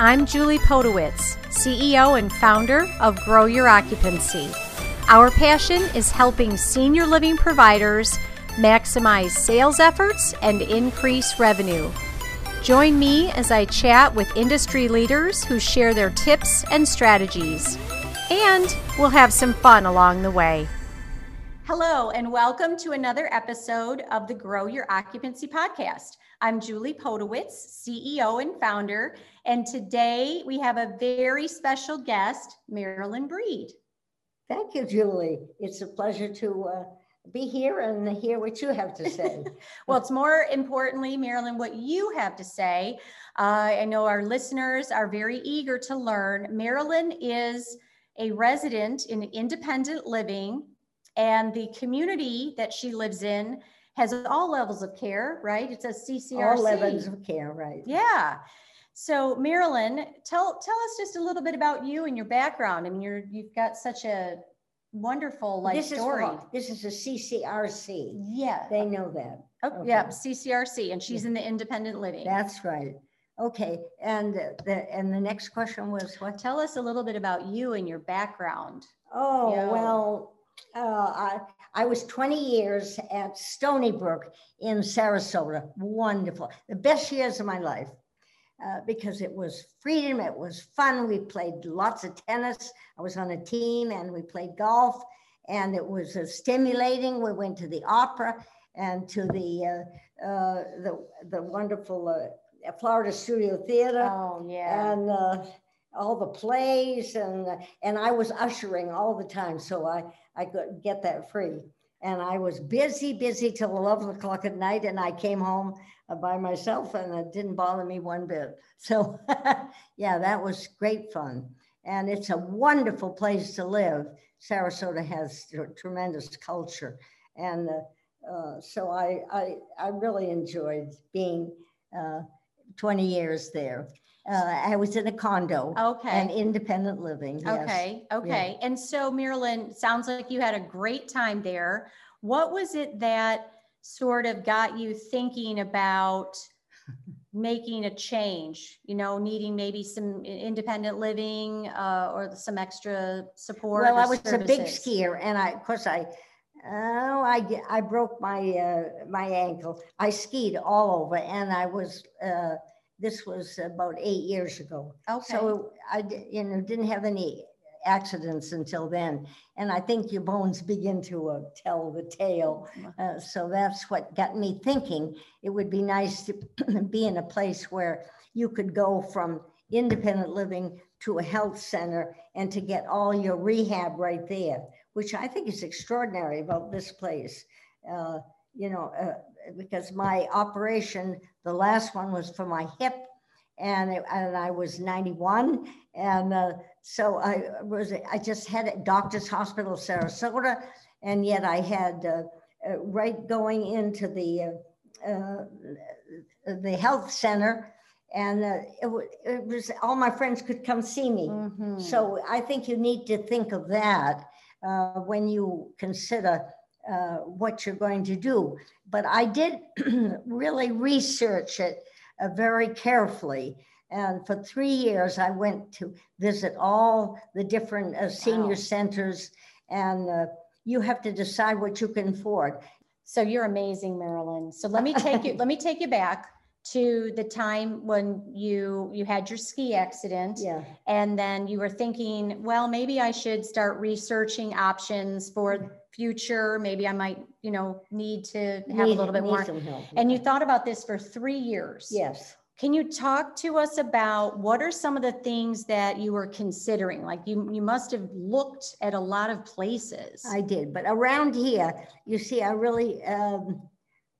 I'm Julie Podewitz, CEO and founder of Grow Your Occupancy. Our passion is helping senior living providers maximize sales efforts and increase revenue. Join me as I chat with industry leaders who share their tips and strategies. And we'll have some fun along the way. Hello, and welcome to another episode of the Grow Your Occupancy podcast. I'm Julie Podewitz, CEO and founder, and today we have a very special guest, Marilyn Breed. Thank you, Julie. It's a pleasure to uh, be here and hear what you have to say. well, it's more importantly, Marilyn, what you have to say. Uh, I know our listeners are very eager to learn. Marilyn is a resident in independent living, and the community that she lives in has all levels of care, right? It's a CCRC. All levels of care, right? Yeah. So, Marilyn, tell tell us just a little bit about you and your background. I mean, you're you've got such a wonderful life this story. Is this is a CCRC. Yeah. They know that. Oh, okay. yeah, CCRC, and she's in the independent living. That's right. Okay, and the and the next question was what? Tell us a little bit about you and your background. Oh yeah. well, uh, I I was 20 years at Stony Brook in Sarasota. Wonderful, the best years of my life. Uh, because it was freedom, it was fun. We played lots of tennis. I was on a team and we played golf, and it was uh, stimulating. We went to the opera and to the uh, uh the the wonderful uh, Florida Studio Theater. Oh yeah, and all the plays and and I was ushering all the time, so I I could get that free. And I was busy, busy till 11 o'clock at night, and I came home uh, by myself and it didn't bother me one bit. So, yeah, that was great fun. And it's a wonderful place to live. Sarasota has tremendous culture. And uh, uh, so I, I, I, really enjoyed being uh, 20 years there. Uh, I was in a condo. Okay. And independent living. Yes. Okay. Okay. And so, Marilyn, sounds like you had a great time there. What was it that sort of got you thinking about making a change you know needing maybe some independent living uh, or some extra support well i was a big skier and i of course i oh i i broke my uh, my ankle i skied all over and i was uh, this was about eight years ago okay so i you know didn't have any accidents until then. And I think your bones begin to uh, tell the tale. Uh, so that's what got me thinking it would be nice to be in a place where you could go from independent living to a health center and to get all your rehab right there, which I think is extraordinary about this place. Uh, you know, uh, because my operation, the last one was for my hip, and, it, and I was 91. And uh, so I was, I just had a doctor's hospital, Sarasota, and yet I had uh, uh, right going into the, uh, uh, the health center and uh, it, it, was all my friends could come see me. Mm-hmm. So I think you need to think of that when you consider what you're going to do. But I did really research it uh, very carefully. And for three years, I went to visit all the different uh, senior wow. centers, and uh, you have to decide what you can afford. So you're amazing, Marilyn. So let me take you. let me take you back to the time when you you had your ski accident. Yeah. and then you were thinking well maybe i should start researching options for future. Maybe i might you know need to have need, a little bit more. help, yeah. and you thought about this for three years. Yes. Can you talk to us about what are some of the things that you were considering? Like you you must have looked at a lot of places. I did but around here you see i really um,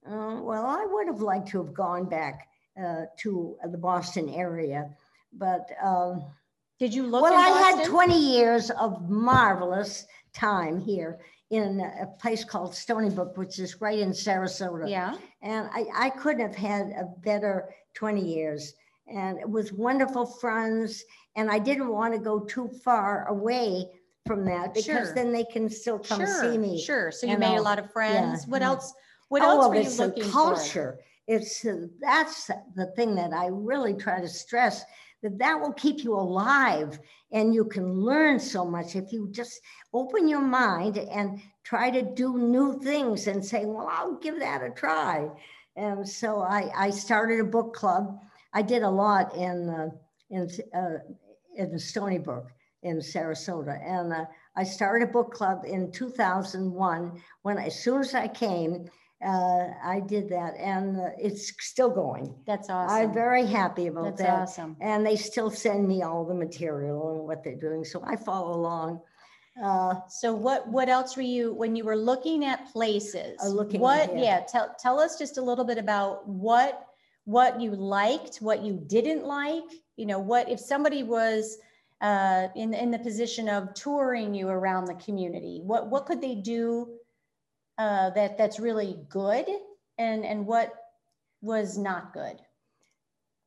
uh, well, I would have liked to have gone back uh, to the Boston area, but um, did you look? Well, I had 20 years of marvelous time here in a place called Stony Brook, which is right in Sarasota. Yeah. And I, I couldn't have had a better 20 years. And it was wonderful friends. And I didn't want to go too far away from that because sure. then they can still come sure. see me. Sure. So you, made a lot of friends. Yeah. What else? What oh, else were you looking culture. it's uh, that's the thing that I really try to stress that that will keep you alive and you can learn so much if you just open your mind and try to do new things and say well i'll give that a try. And so i, I started a book club. I did a lot in uh, in uh, in stony brook in sarasota. And uh, i started a book club in 2001 when as soon as i came uh, I did that, and uh, it's still going. That's awesome. I'm awesome. very happy about That's that. awesome. And they still send me all the material and what they're doing, so I follow along. Uh, So what, what else were you, when you were looking at places? Uh, looking What, ahead. yeah, tell, tell us just a little bit about what, what you liked, what you didn't like, you know, what, if somebody was uh, in, in the position of touring you around the community, what, what could they do uh, that, that's really good and, and what was not good?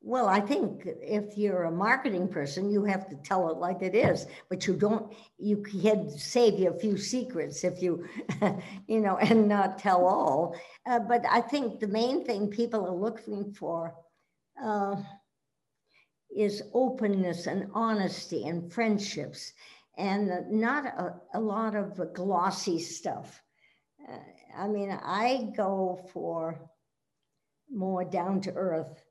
Well, I think if you're a marketing person, you have to tell it like it is, but you don't, you can save you a few secrets if you, you know, and not tell all. Uh, but I think the main thing people are looking for uh, is openness and honesty and friendships and not a, a lot of glossy stuff. Uh, I mean, I go for more down to earth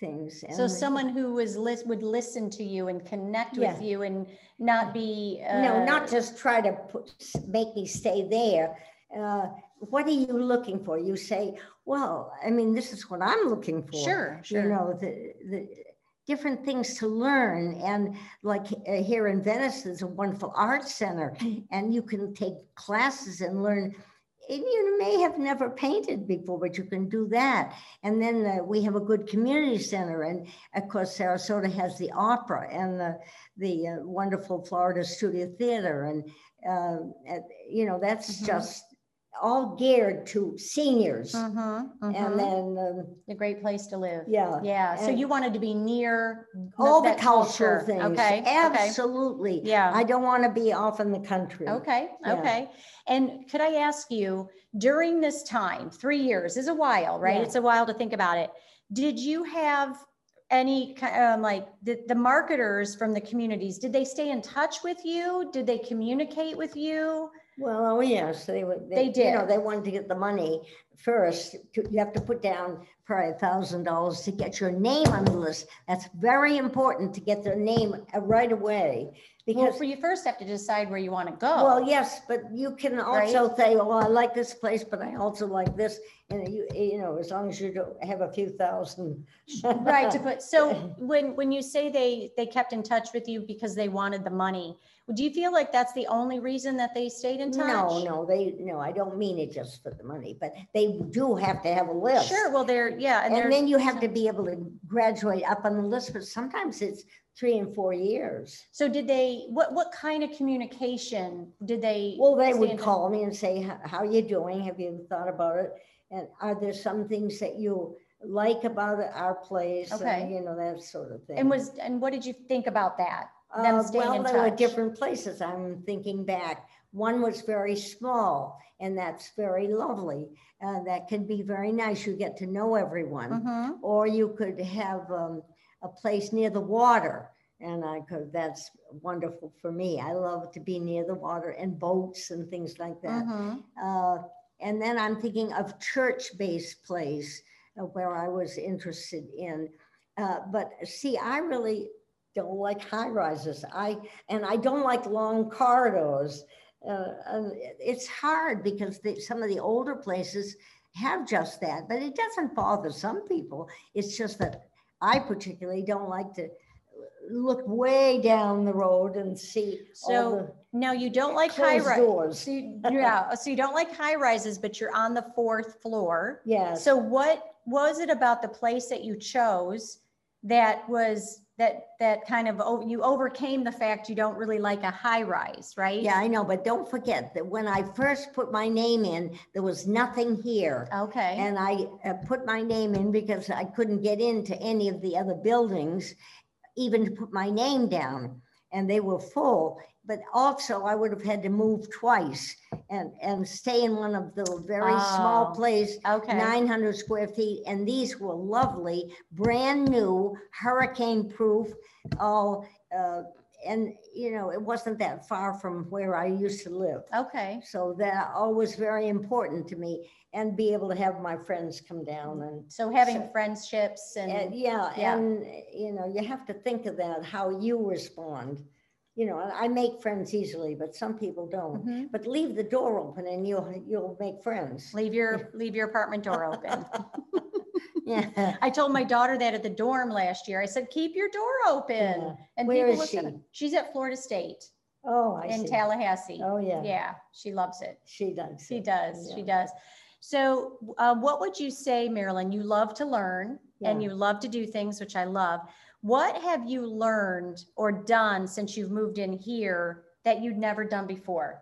things. So and- someone who was lis- would listen to you and connect with you and not be. No, uh, not just try to put, make me stay there. Uh, what are you looking for? You say, well, I mean, this is what I'm looking for. Sure, sure. You know, the, the different things to learn. And like uh, here in Venice, there's a wonderful art center and you can take classes and learn. And you may have never painted before, but you can do that. And then uh, we have a good community center. And of course, Sarasota has the opera and the, the uh, wonderful Florida Studio Theater. And, uh, you know, that's Mhm. just all geared to seniors. Mhm, And mhm. then, um, A great place to live. yeah. Yeah, so you wanted to be near All the cultural culture. things. Okay, okay. Absolutely. Yeah. I don't want to be off in the country. Okay, Yeah. okay. And could I ask you, during this time, three years is a while, right? Yeah. It's a while to think about it. Did you have any, um, like, the, the marketers from the communities, did they stay in touch with you? Did they communicate with you? Well, oh yes, they would. They You know, did. they wanted to get the money first. You have to put down probably a thousand dollars to get your name on the list. That's very important to get their name uh, right away. Well, Because, for you first have to decide where you want to go. well, yes, but you can also say, well, I like this place, but I also like this. And you, you know, as long as you don't have a few thousand. Right, to put, so when, when you say they, they kept in touch with you because they wanted the money, do you feel like that's the only reason that they stayed in touch? No, no, they, no, I don't mean it just for the money, but they do have to have a list. Sure, well, they're, yeah, and they're, then you have to be able to graduate up on the list, but sometimes it's three and four years. so did they, what, what kind of communication did they? Well, they stay in would call me and say, "How- how you doing? Have you thought about it? And are there some things that you like about our place? and, Okay. You know, that sort of thing. And was, and what did you think about that? them Uh, staying Well, in there were touch? different places. I'm thinking back. One was very small and that's very lovely. Uh, That can be very nice. You get to know everyone. Mhm. Or you could have um, a place near the water. And I could, that's wonderful for me. I love to be near the water and boats and things like that. Mhm. Uh, and then I'm thinking of church-based place uh, where I was interested in. Uh, but see, I really don't like high rises. I and I don't like long corridors. Uh, it's hard because they, some of the older places have just that, but it doesn't bother some people. It's just that I particularly don't like to look way down the road and see So now you don't like high closed rise. So you, yeah, so you don't like high rises, but you're on the fourth floor. Yes. So what was it about the place that you chose that was that that kind of o- you overcame the fact you don't really like a high rise, right? Yeah, I know, but don't forget that when I first put my name in, there was nothing here. Okay. And I uh, put my name in because I couldn't get into any of the other buildings, even to put my name down. And they were full. But also I would have had to move twice and, and stay in one of the very small Oh, place, Okay. nine hundred square feet, and these were lovely, brand new, hurricane proof, all, uh, and, you know, it wasn't that far from where I used to live. Okay. So that always very important to me, and be able to have my friends come down and So having friendships and and, yeah, yeah. and you know, you have to think of that, how you respond. You know, I make friends easily, but some people don't. Mhm. But leave the door open and you'll, you'll make friends. leave your, leave your apartment door open. Yeah. I told my daughter that at the dorm last year. I said, keep your door open. Yeah. And Where people is looked at she? She's at Florida State Oh, I in see. Tallahassee. Oh, yeah, Yeah, she loves it. she does. She does, she does. So uh, what would you say, Marilyn? You love to learn and you love to do things, which I love. What have you learned or done since you've moved in here that you'd never done before?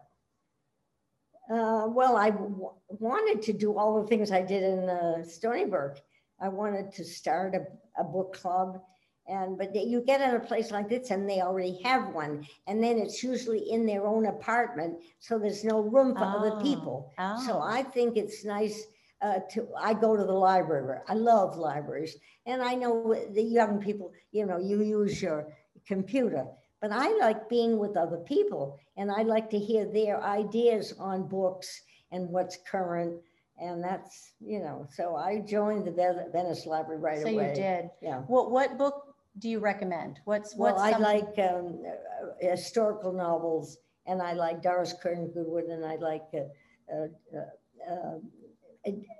Uh, well, I w- wanted to do all the things I did in uh, Stony Brook. I wanted to start a, a book club. And, but you get in a place like this and they already have one. And then it's usually in their own apartment. So there's no room for other Oh, people. So oh. I think it's nice uh, to, I go to the library. I love libraries. And I know the young people, you know, you use your computer, but I like being with other people and I like to hear their ideas on books and what's current. And that's, you know, so I joined the Venice Library right So away. you did. Yeah. What, what book do you recommend? What's, Well, what's I some- like um, uh, historical novels and I like Doris Kearns Goodwin and I like uh, uh, uh,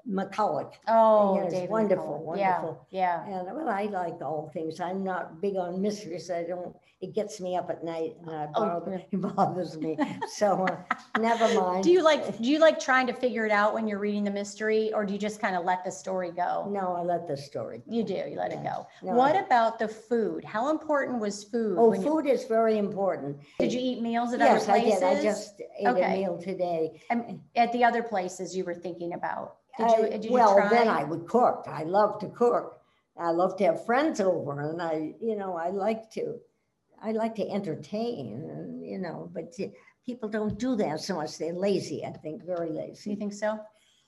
McCullough. Oh, yes, David wonderful, McCullough. Yeah, wonderful. yeah. And well, I like all things. I'm not big on mysteries. I don't, it gets me up at night and I Oh, it bothers me. So uh, never mind. Do you like, do you like trying to figure it out when you're reading the mystery or do you just kind of let the story go? No, I let the story. You do, you let it go. No, What about the food? How important was food? Oh, when you- food is very important. Did you eat meals at other places? Yes, I did. I just ate a meal today. And At the other places you were thinking about? Did you, did you Well, then I would cook. I love to cook. I love to have friends over and I, you know, I like to, I like to entertain and, you know, but people don't do that so much. They're lazy, I think, very Do you think so?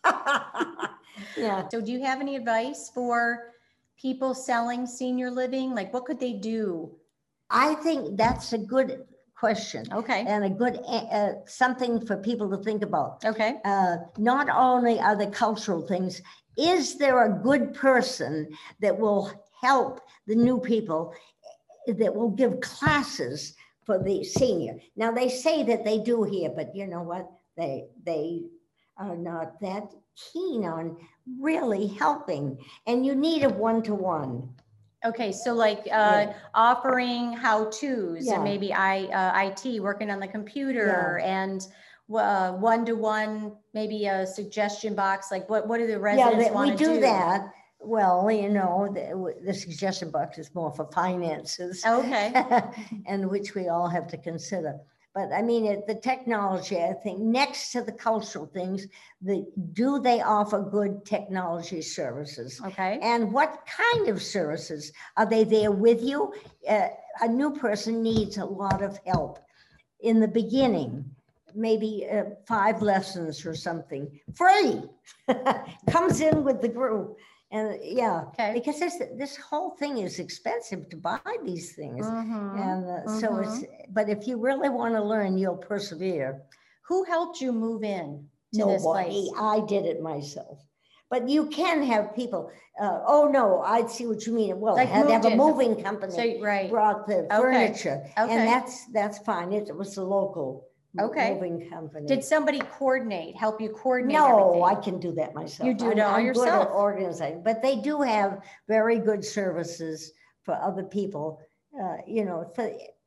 Yeah. So do you have any advice for people selling senior living? Like what could they do? I think that's a good question Okay, and a good, uh, something for people to think about. okay, uh, not only are the cultural things, is there a good person that will help the new people eh, that will give classes for the senior? Now they say that they do here, but you know what? They they are not that keen on really helping, and you need a one to one. Okay. So like uh, Yeah. offering how-tos Yeah. and maybe I, uh, IT, working on the computer and uh, one-to-one, maybe a suggestion box, like what, what do the Yeah, residents that- we want to do? do that. Well, you know, the, the suggestion box is more for finances. Okay, and which we all have to consider. But I mean, it, the technology, I think, next to the cultural things, the do they offer good technology services? okay, And what kind of services? Are they there with you? Uh, a new person needs a lot of help in the beginning, maybe uh, five lessons or something, free. Comes in with the group. And yeah, okay. because this, this whole thing is expensive to buy these things. Mhm. And uh, so it's, but if you really want to learn, you'll persevere. Who helped you move in to this place? I did it myself. But you can have people, uh, oh no, I see what you mean. Well, Like have a moving company So, right, brought the furniture. okay. And that's, that's fine. It was a local Okay. moving company. did somebody coordinate, help you coordinate No, I can do that myself. You do I'm- it all I'm good at yourself. Organizing, but they do have very good services for other people. Uh, you know,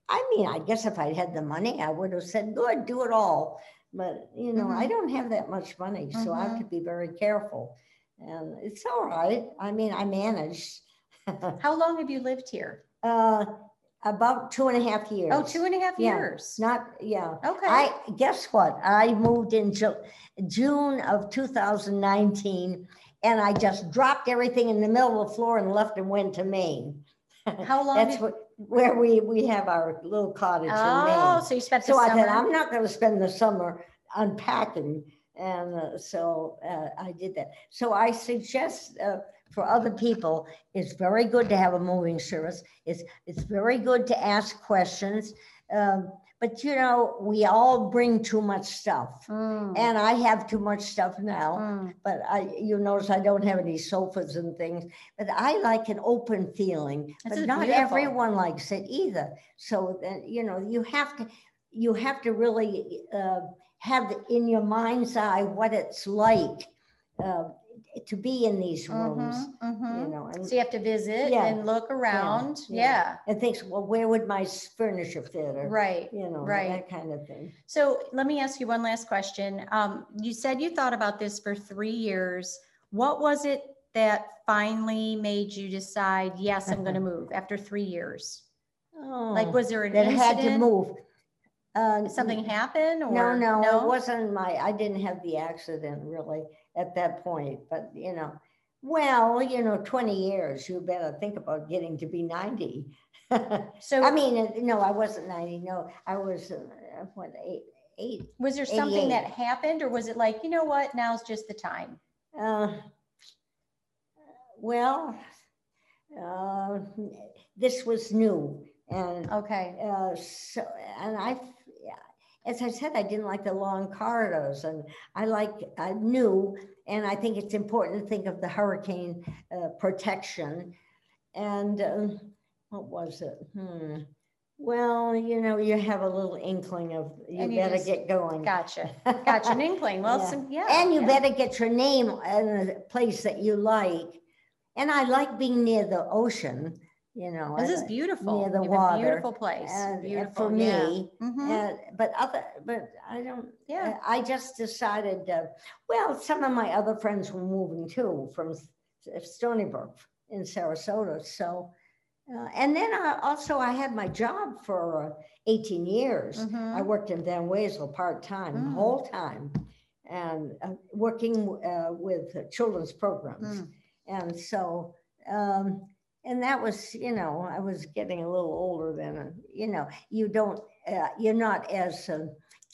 I mean, I guess if I had the money, I would have said, good, do it all. But, you know, I don't have that much money, so I Mhm. could be very careful. And it's all right. I mean, I managed. How long have you lived here? Uh, about two and a half years. Oh, two and a half Yeah. years. Not, yeah. Okay. I, guess what? I moved in Ju- June of 2019 and I just dropped everything in the middle of the floor and left and went to Maine. How long That's did- what, where we, we have our little cottage in Oh, Maine. so you spent the So I said. I'm not gonna spend the summer unpacking. And uh, so uh, I did that. So I suggest uh, for other people, it's very good to have a moving service. It's, it's very good to ask questions. Um, But you know, we all bring too much stuff. Mm, And I have too much stuff now. mm. But I, you notice I don't have any sofas and things, but I like an open feeling, This but not beautiful. everyone likes it either. So then, you know, you have to, you have to really uh, have in your mind's eye what it's like uh, to be in these rooms, Mhm, mhm. you know, and, So you have to visit Yeah, and look around. yeah. Yeah, and thinks, well, where would my furniture fit? Or, right. you know, right. that kind of thing. So let me ask you one last question. Um, you said you thought about this for three years. What was it that finally made you decide, yes, I'm going to move after three years? Like, Oh, was there an that had to move. Uh, Something happened No, or? no, it wasn't my, I didn't have the accident really at that point, but you know, well, you know, 20 years, you better think about getting to be 90. So I mean, uh, no, I wasn't 90, no, I was, uh, what, eight, eight, was there something that happened or was it like, you know what, now's just the time? uh, well, uh, this was new and Okay. uh, so, and I, as I said, I didn't like the long corridors and I like, I knew, and I think it's important to think of the hurricane uh, protection. And um, what was it? Hmm. Well, you know, you have a little inkling of, you you better just- get going. Gotcha. Gotcha. An inkling. Well, Yeah. some, yeah. And you yeah. better get your name in a place that you like. And I like being near the ocean, you know. This is beautiful. near the You have a water, Beautiful place. and- and Beautiful. for yeah. me, Mhm. uh, but other, but I don't, Yeah. I just decided, uh, well, some of my other friends were moving too from Stony Brook in Sarasota. So, uh, and then I also, I had my job for uh, 18 years. I Mhm. worked in Van Wezel part-time, Mm. whole time, and uh, working uh, with uh, children's programs. Mm. And so, um, and that was, you know, I was getting a little older then, and, you know, you don't, uh, you're not as uh,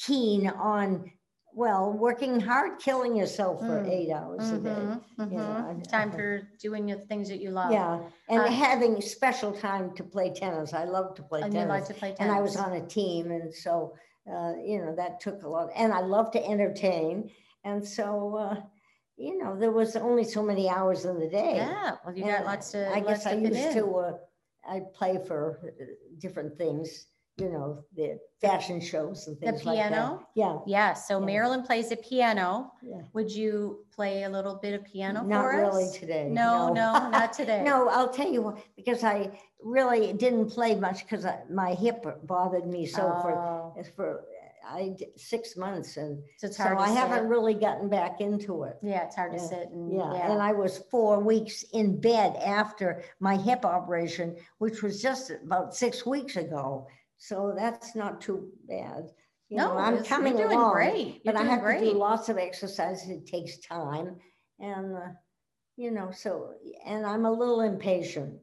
keen on, well, working hard, killing yourself for Mm. eight hours a day. Mhm, you know, mhm. I- Time for doing the things that you love. Yeah, and Uh, having special time to play tennis. I love to play And you like tennis. to play tennis. And I was on a team, and so, uh, you know, that took a lot, and I love to entertain. And so, uh, you know, there was only so many hours in the day. Yeah, well, you got And lots to, I lots guess to I fit used in. to, uh, I play for uh, different things, you know, the fashion shows and The things like that. piano? Yeah, Yeah, so Yeah. Marilyn plays the piano. yeah. Would you play a little bit of piano Not for really today. No, no, not today. No, I'll tell you, what, because I really didn't play much because my hip bothered me so for, Oh, for, I, did six months and So it's so hard to I haven't sit. really gotten back into it. Yeah, it's hard to Yeah, sit and, Yeah, and yeah. I was four weeks in bed after my hip operation, which was just about six weeks ago. So that's not too bad. You know, No, I'm it's- you're coming doing along, great. You're but I doing have to do lots of exercise. It takes time. And, uh, you know, so, and I'm a little impatient.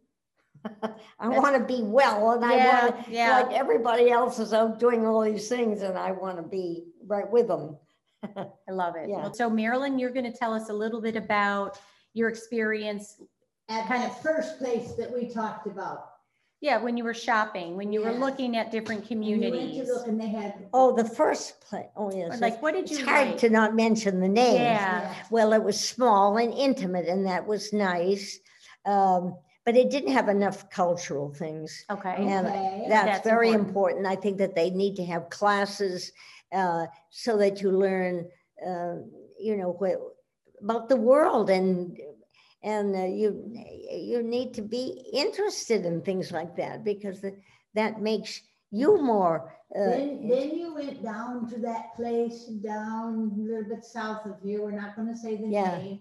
I want to be well and I want to, yeah. like everybody else is out doing all these things and I want to be right with them. I love it. Yeah. Well, So Marilyn, you're going to tell us a little bit about your experience. At Kind that of- first place that we talked about. Yeah, when you were shopping, when you were looking at different And you went to communities. look And they had. Oh, the first place, oh yes. Like, what did you? It's you hard to not mention the names. Yeah. Well, it was small and intimate, and that was nice. Um, but it didn't have enough cultural things. Okay. And Okay. That's That's very important. important. I think that they need to have classes uh, so that you learn, uh, you know, what, about the world and and uh, you you need to be interested in things like that because the, that makes you more. Uh, Then, then you went down to that place down a little bit south of here. We're not gonna say the Yeah. name.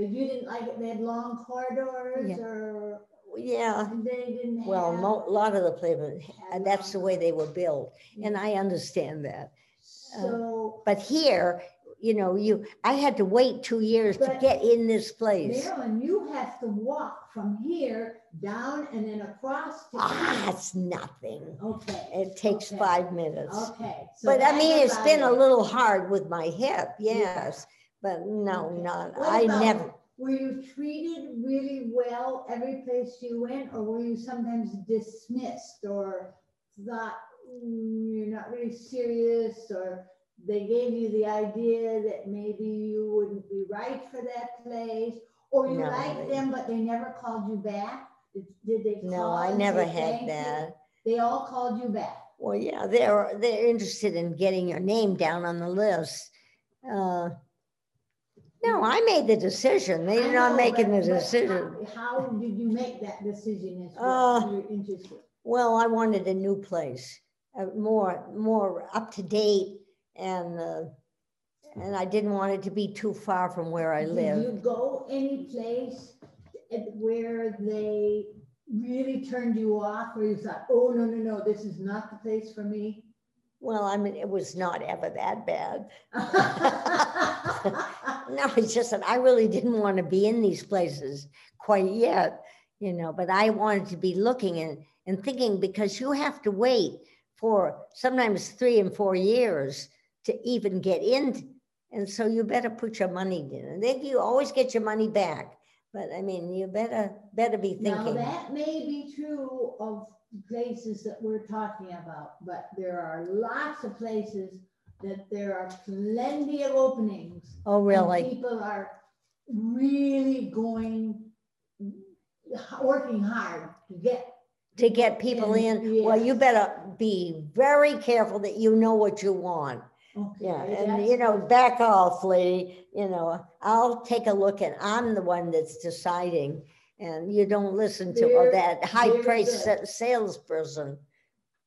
But you didn't like it. They had long corridors Yeah. or yeah. they didn't Well, have. a lot of the places, have that's the way they were built, and I understand that. So But here, you know, you, I had to wait two years to get in this place. Marilyn, you have to walk from here down and then across to Ah, it's nothing. Okay. It takes okay, five minutes. Okay. so But I mean, it's been a little hard with my hip, Yeah. But no, Okay. not, What I about- never, Were you treated really well every place you went, or were you sometimes dismissed or thought "Mm, you're not really serious, or they gave you the idea that maybe you wouldn't be right for that place, or you No, liked they- them but they never called you back? Did, did they? no, call I and never had you? that. They all called you back. Well, yeah, they're, they're interested in getting your name down on the list. Uh, No, I made the decision. They're not making the decision. how- did you make that decision is Uh, you're interested? Well, I wanted a new place, uh, more, more up to date and, uh, and I didn't want it to be too far from where I Did live. you go any place at- where they really turned you off, where you thought, oh, no, no, no, this is not the place for me? Well, I mean, it was not ever that bad. No, it's just that I really didn't want to be in these places quite yet, you know, but I wanted to be looking and, and thinking because you have to wait for sometimes three and four years to even get in. And so you better put your money in. And then you always get your money back. But I mean, you better, better be thinking. Now, that may be true of places that we're talking about, but there are lots of places that there are plenty of openings. Oh, really? People are really going, working hard to get To get people And- in? Well, you better be very careful that you know what you want. Yeah, and you know, back off, Lee, you know, I'll take a look and I'm the one that's deciding. And you don't listen to Very- that high priced sa- salesperson.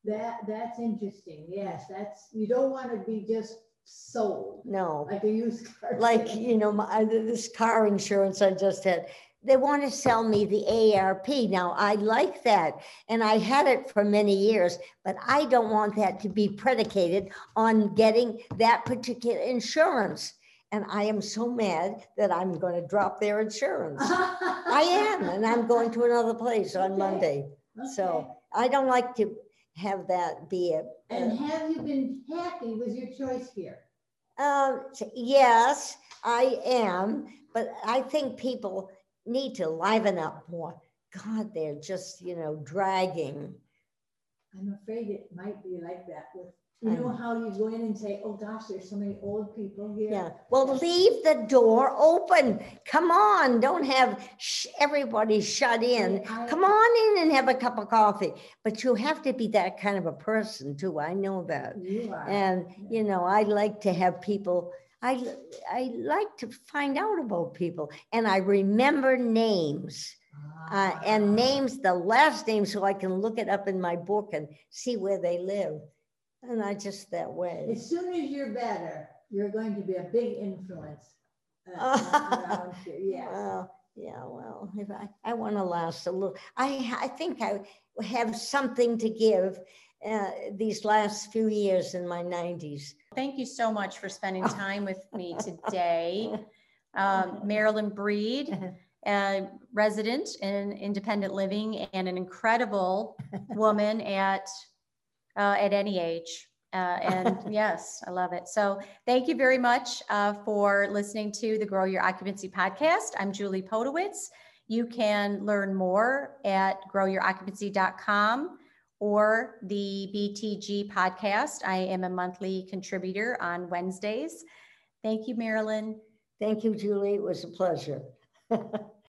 That, that's interesting, yes, that's, you don't want to be just sold, No, like a used car. like, you know, my, uh, this car insurance I just had, they want to sell me the ARP. Now, I like that. And I had it for many years, but I don't want that to be predicated on getting that particular insurance. And I am so mad that I'm going to drop their insurance. I am, and I'm going to another place on Okay. Monday. So I don't like to have that be a, And have you been happy with your choice here? uh, yes, I am, but I think people need to liven up more. God, they're just, you know, dragging. I'm afraid it might be like that with, you know know. how you go in and say, oh gosh, there's so many old people here. Yeah, well, leave the door open. Come on, don't have sh- everybody shut in. I- Come on in and have a cup of coffee. But you have to be that kind of a person too. I know that. You are. And, you know, I like to have people, I, I like to find out about people and I remember names. Uh, Ah. and names, the last name, so I can look it up in my book and see where they live. And I just that way. As soon as you're better, you're going to be a big influence. uh, Yes. Well, yeah, well, if I, I want to last a little, I, I think I have something to give uh, these last few years in my nineties. Thank you so much for spending time with me today. Um, Marilyn Breed, a resident in independent living and an incredible woman at, uh, at any age. Uh, and yes, I love it. So thank you very much uh, for listening to the Grow Your Occupancy podcast. I'm Julie Podewitz. You can learn more at growyouroccupancy.com or the BTG podcast. I am a monthly contributor on Wednesdays. Thank you, Marilyn. Thank you, Julie. It was a pleasure.